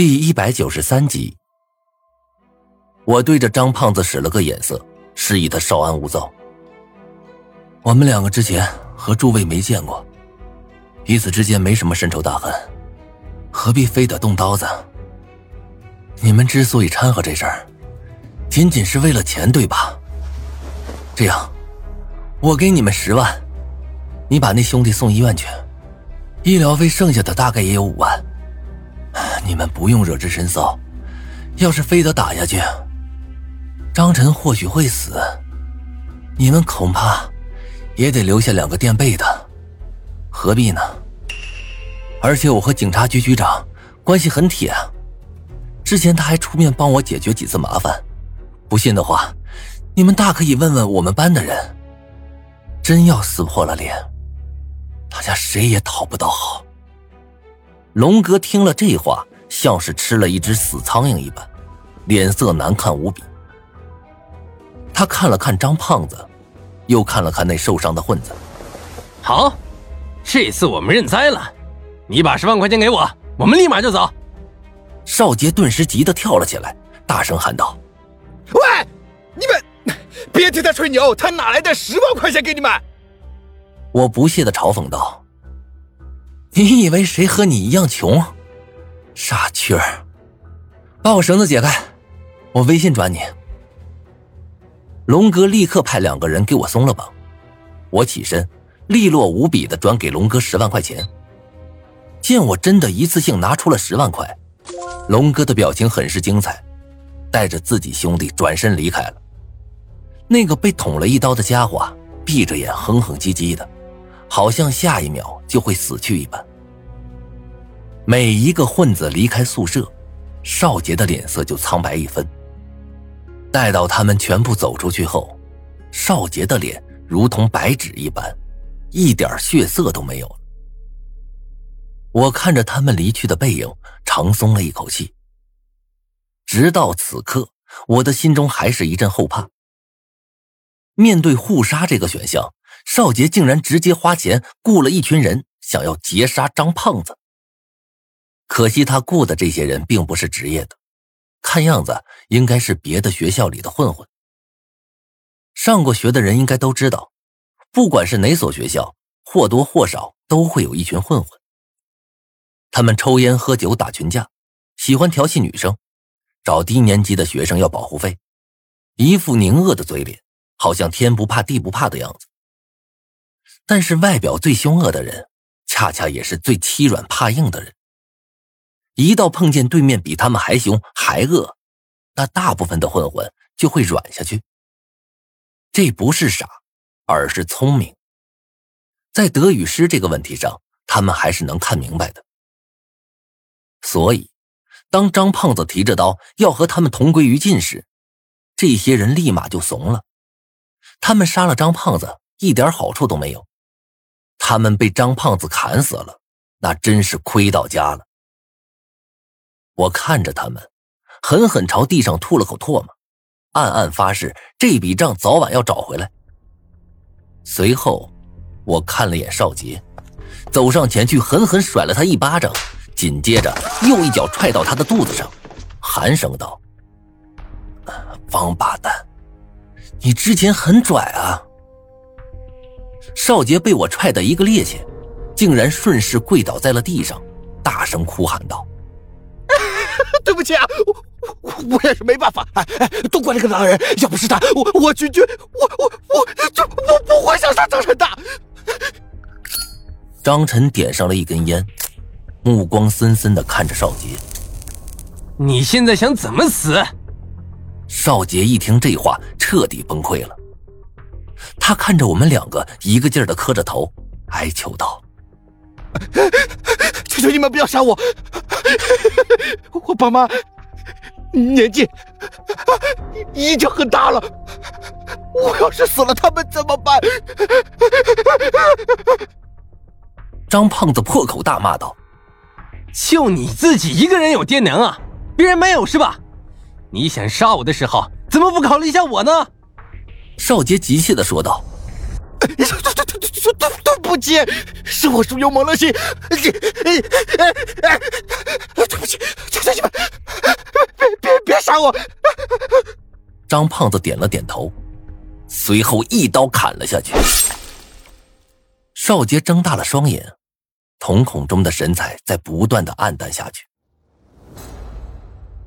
第一百九十三集，我对着张胖子使了个眼色，示意他稍安勿躁。我们两个之前和诸位没见过，彼此之间没什么深仇大恨，何必非得动刀子？你们之所以掺和这事儿，仅仅是为了钱，对吧？这样，我给你们十万，你把那兄弟送医院去，医疗费剩下的大概也有五万。你们不用惹是深臊，要是非得打下去，张晨或许会死，你们恐怕也得留下两个垫背的，何必呢？而且我和警察局局长关系很铁，之前他还出面帮我解决几次麻烦，不信的话，你们大可以问问我们班的人。真要撕破了脸，大家谁也讨不到好。龙哥听了这话。像是吃了一只死苍蝇一般，脸色难看无比。他看了看张胖子，又看了看那受伤的混子。好，这次我们认栽了。你把十万块钱给我，我们立马就走。少杰顿时急得跳了起来，大声喊道：“喂，你们别听他吹牛，他哪来的十万块钱给你们？”我不屑的嘲讽道：“你以为谁和你一样穷？”傻缺儿，把我绳子解开，我微信转你。龙哥立刻派两个人给我松了绑，我起身，利落无比的转给龙哥十万块钱。见我真的一次性拿出了十万块，龙哥的表情很是精彩，带着自己兄弟转身离开了。那个被捅了一刀的家伙闭着眼哼哼唧唧的，好像下一秒就会死去一般。每一个混子离开宿舍，少杰的脸色就苍白一分。待到他们全部走出去后，少杰的脸如同白纸一般，一点血色都没有了。我看着他们离去的背影，长松了一口气。直到此刻，我的心中还是一阵后怕。面对互杀这个选项，少杰竟然直接花钱雇了一群人，想要劫杀张胖子。可惜他雇的这些人并不是职业的，看样子应该是别的学校里的混混。上过学的人应该都知道，不管是哪所学校，或多或少都会有一群混混。他们抽烟喝酒打群架，喜欢调戏女生，找低年级的学生要保护费，一副宁恶的嘴脸，好像天不怕地不怕的样子。但是外表最凶恶的人，恰恰也是最欺软怕硬的人。一到碰见对面比他们还凶还恶，那大部分的混混就会软下去。这不是傻，而是聪明。在得与失这个问题上，他们还是能看明白的。所以，当张胖子提着刀要和他们同归于尽时，这些人立马就怂了。他们杀了张胖子，一点好处都没有；他们被张胖子砍死了，那真是亏到家了。我看着他们，狠狠朝地上吐了口唾沫，暗暗发誓这笔账早晚要找回来。随后，我看了眼少杰，走上前去狠狠甩了他一巴掌，紧接着又一脚踹到他的肚子上，寒声道：“王八蛋，你之前很拽啊！”少杰被我踹得一个趔趄，竟然顺势跪倒在了地上，大声哭喊道。对不起啊，我我我也是没办法，哎哎，都怪那个狼人，要不是他，我我拒绝，我我我就我不会想杀张晨的。张晨点上了一根烟，目光森森的看着少杰。你现在想怎么死？少杰一听这话，彻底崩溃了。他看着我们两个，一个劲儿的磕着头，哀求道：“求求你们不要杀我！”我爸妈年纪已经很大了，我要是死了，他们怎么办？张胖子破口大骂道：“就你自己一个人有爹娘啊？别人没有是吧？你想杀我的时候，怎么不考虑一下我呢？”少杰急切的说道。对对对对对对对不起，是我疏有猛了心。对不起，求求你们，别别别杀我！张胖子点了点头，随后一刀砍了下去。少杰睁大了双眼，瞳孔中的神采在不断的暗淡下去。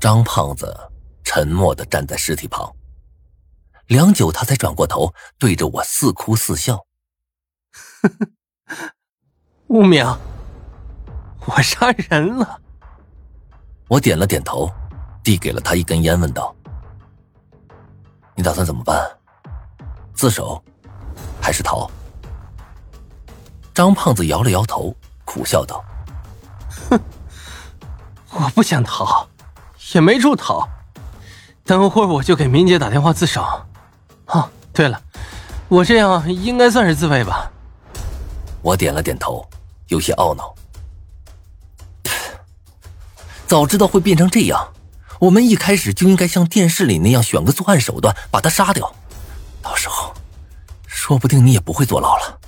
张胖子沉默的站在尸体旁，良久，他才转过头，对着我似哭似笑：“无名，我杀人了。”我点了点头，递给了他一根烟，问道。你打算怎么办？自首，还是逃？张胖子摇了摇头，苦笑道：“哼，我不想逃，也没处逃。等会儿我就给明姐打电话自首。哦，对了，我这样应该算是自卫吧？”我点了点头，有些懊恼。早知道会变成这样。我们一开始就应该像电视里那样选个作案手段把他杀掉，到时候，说不定你也不会坐牢了。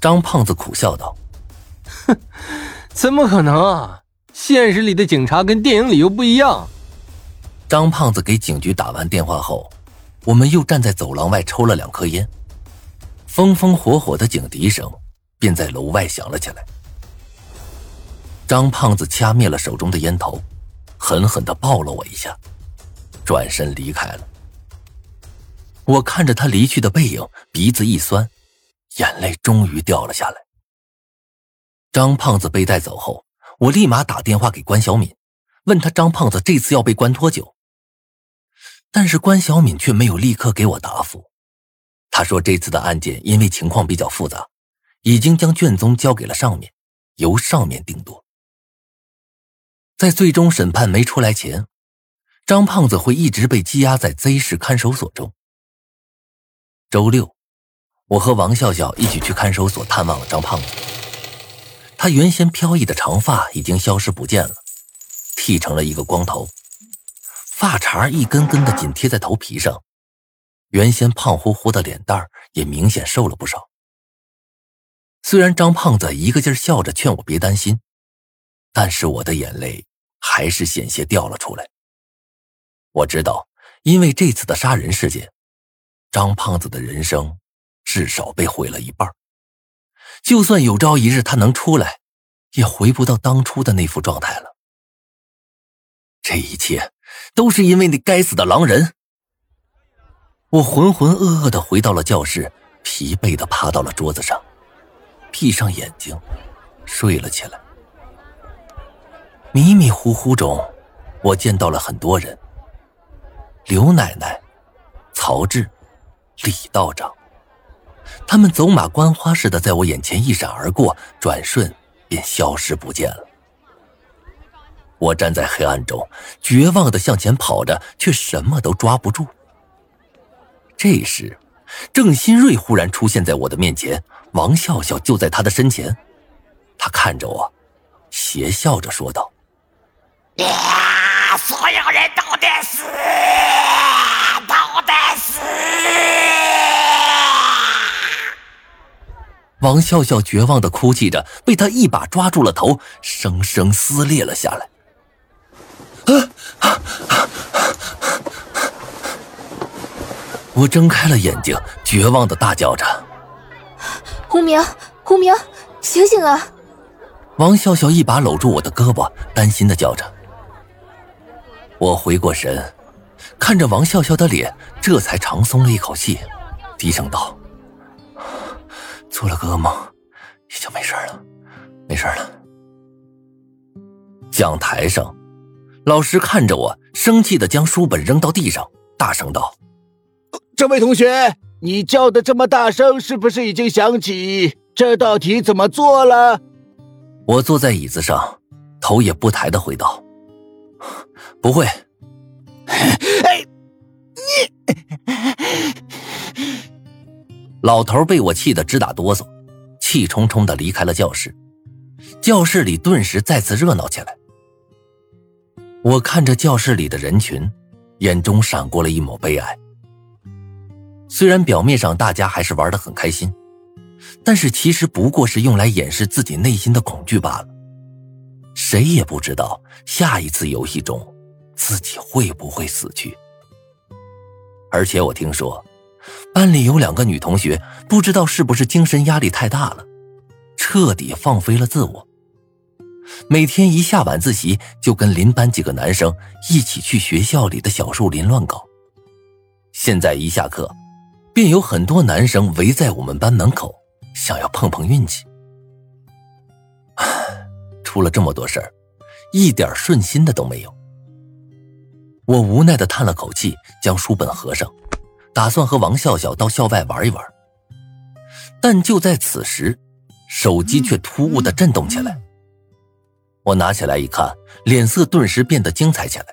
张胖子苦笑道：“哼，怎么可能啊？现实里的警察跟电影里又不一样。”张胖子给警局打完电话后，我们又站在走廊外抽了两颗烟，风风火火的警笛声便在楼外响了起来。张胖子掐灭了手中的烟头。狠狠的抱了我一下，转身离开了。我看着他离去的背影，鼻子一酸，眼泪终于掉了下来。张胖子被带走后，我立马打电话给关小敏，问他张胖子这次要被关多久。但是关小敏却没有立刻给我答复。他说这次的案件因为情况比较复杂，已经将卷宗交给了上面，由上面定夺。在最终审判没出来前，张胖子会一直被羁押在 Z 市看守所中。周六，我和王笑笑一起去看守所探望了张胖子。他原先飘逸的长发已经消失不见了，剃成了一个光头，发茬一根根的紧贴在头皮上，原先胖乎乎的脸蛋也明显瘦了不少。虽然张胖子一个劲儿笑着劝我别担心。但是我的眼泪还是险些掉了出来。我知道，因为这次的杀人事件，张胖子的人生至少被毁了一半。就算有朝一日他能出来，也回不到当初的那副状态了。这一切都是因为那该死的狼人。我浑浑噩噩的回到了教室，疲惫的趴到了桌子上，闭上眼睛，睡了起来。迷迷糊糊中，我见到了很多人：刘奶奶、曹志、李道长。他们走马观花似的在我眼前一闪而过，转瞬便消失不见了。我站在黑暗中，绝望的向前跑着，却什么都抓不住。这时，郑新瑞忽然出现在我的面前，王笑笑就在他的身前。他看着我，邪笑着说道。啊！所有人都得死，都得死！王笑笑绝望的哭泣着，被他一把抓住了头，生生撕裂了下来。我睁开了眼睛，绝望的大叫着：“胡明，胡明，醒醒啊！”王笑笑一把搂住我的胳膊，担心的叫着。我回过神，看着王笑笑的脸，这才长松了一口气，低声道：“做了个噩梦，已经没事了，没事了。”讲台上，老师看着我，生气的将书本扔到地上，大声道：“这位同学，你叫的这么大声，是不是已经想起这道题怎么做了？”我坐在椅子上，头也不抬的回道。不会，哎，你！老头被我气得直打哆嗦，气冲冲的离开了教室。教室里顿时再次热闹起来。我看着教室里的人群，眼中闪过了一抹悲哀。虽然表面上大家还是玩得很开心，但是其实不过是用来掩饰自己内心的恐惧罢了。谁也不知道下一次游戏中。自己会不会死去。而且我听说，班里有两个女同学，不知道是不是精神压力太大了，彻底放飞了自我。每天一下晚自习，就跟邻班几个男生一起去学校里的小树林乱搞。现在一下课，便有很多男生围在我们班门口，想要碰碰运气。出了这么多事儿，一点顺心的都没有。我无奈的叹了口气，将书本合上，打算和王笑笑到校外玩一玩。但就在此时，手机却突兀的震动起来。我拿起来一看，脸色顿时变得精彩起来。